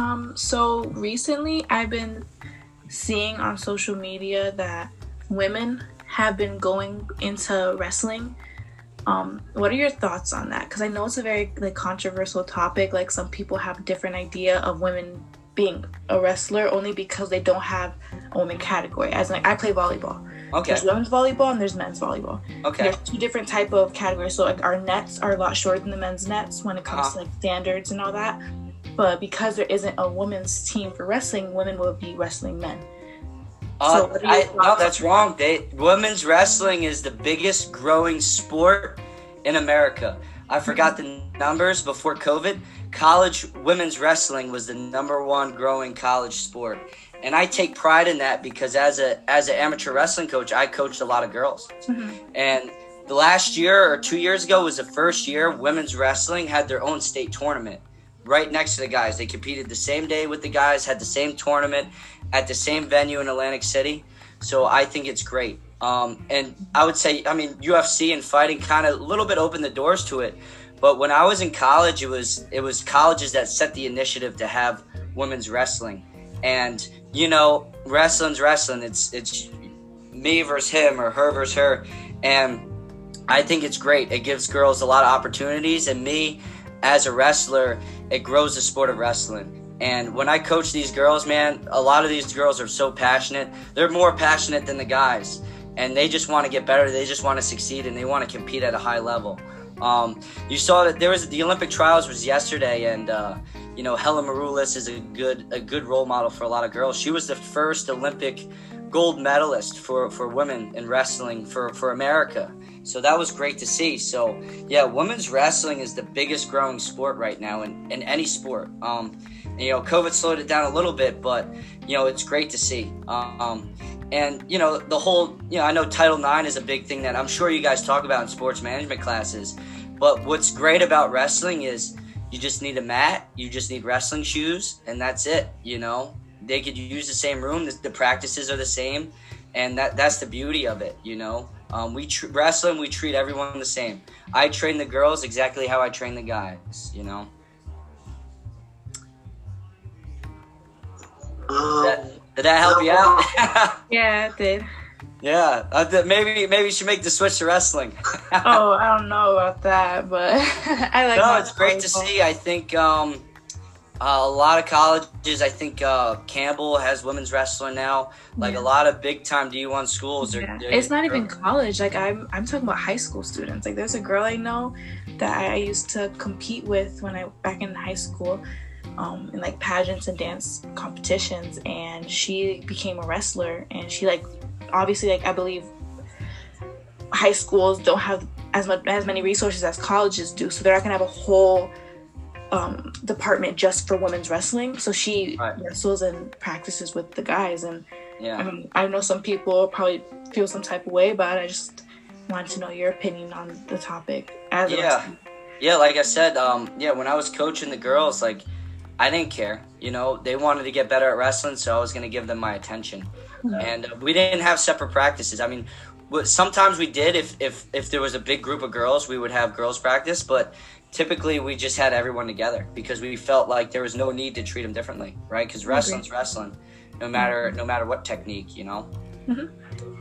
Um, so recently I've been seeing on social media that women have been going into wrestling. Um, what are your thoughts on that? Because I know it's a very like controversial topic. Like some people have a different idea of women being a wrestler only because they don't have a women category. As like I play volleyball. Okay. There's women's volleyball and there's men's volleyball. Okay. There's two different type of categories. So like our nets are a lot shorter than the men's nets when it comes Uh-huh. to like standards and all that. But because there isn't a women's team for wrestling, women will be wrestling men. Uh, So what I, no, that's wrong. They, women's wrestling is the biggest growing sport in America. I forgot the numbers before COVID. College women's wrestling was the number one growing college sport, and I take pride in that because as a as an amateur wrestling coach, I coached a lot of girls. And the last year or two years ago was the first year women's wrestling had their own state tournament right next to the guys. They competed the same day with the guys, had the same tournament at the same venue in Atlantic City. So I think it's great. Um, and I would say, I mean, UFC and fighting kind of a little bit opened the doors to it. But when I was in college, it was it was colleges that set the initiative to have women's wrestling. And you know, wrestling's wrestling. It's it's me versus him or her versus her. And I think it's great. It gives girls a lot of opportunities, and me as a wrestler, it grows the sport of wrestling. And when I coach these girls, man, a lot of these girls are so passionate. They're more passionate than the guys, and they just want to get better. They just want to succeed, and they want to compete at a high level. Um, you saw that there was the Olympic trials was yesterday, and uh, you know Helen Maroulis is a good a good role model for a lot of girls. She was the first Olympic gold medalist for, for women in wrestling for, for America. So that was great to see. So yeah, women's wrestling is the biggest growing sport right now in, in any sport. Um, and, you know, COVID slowed it down a little bit, but you know, it's great to see. Um, and you know, the whole, you know, I know Title IX is a big thing that I'm sure you guys talk about in sports management classes. But what's great about wrestling is you just need a mat, you just need wrestling shoes, and that's it. You know, they could use the same room. The, the practices are the same, and that that's the beauty of it. You know, um, we tr- wrestling we treat everyone the same. I train the girls exactly how I train the guys. You know. Um, That, did that help you out? Yeah, it did. yeah, uh, th- maybe maybe you should make the switch to wrestling. Oh, I don't know about that, but I like. no, it's great to see. I think um, uh, a lot of colleges. I think uh, Campbell has women's wrestling now. Like Yeah. a lot of big time D one schools. Are, Yeah. It's not even college. Like I'm, I'm talking about high school students. Like there's a girl I know that I used to compete with when I back in high school, um, in like pageants and dance competitions, and she became a wrestler. And she like, obviously, like I believe high schools don't have as much as many resources as colleges do, so they're not gonna have a whole um, department just for women's wrestling. So she Right. wrestles and practices with the guys and. I mean, I know some people probably feel some type of way about it. I just wanted to know your opinion on the topic. As Yeah. Yeah, like I said, um, yeah, when I was coaching the girls, like I didn't care. You know, they wanted to get better at wrestling, so I was going to give them my attention. And uh, we didn't have separate practices. I mean, sometimes we did if if if there was a big group of girls, we would have girls practice, but typically we just had everyone together because we felt like there was no need to treat them differently, right? Because wrestling's wrestling, no matter no matter what technique, you know. Mm-hmm.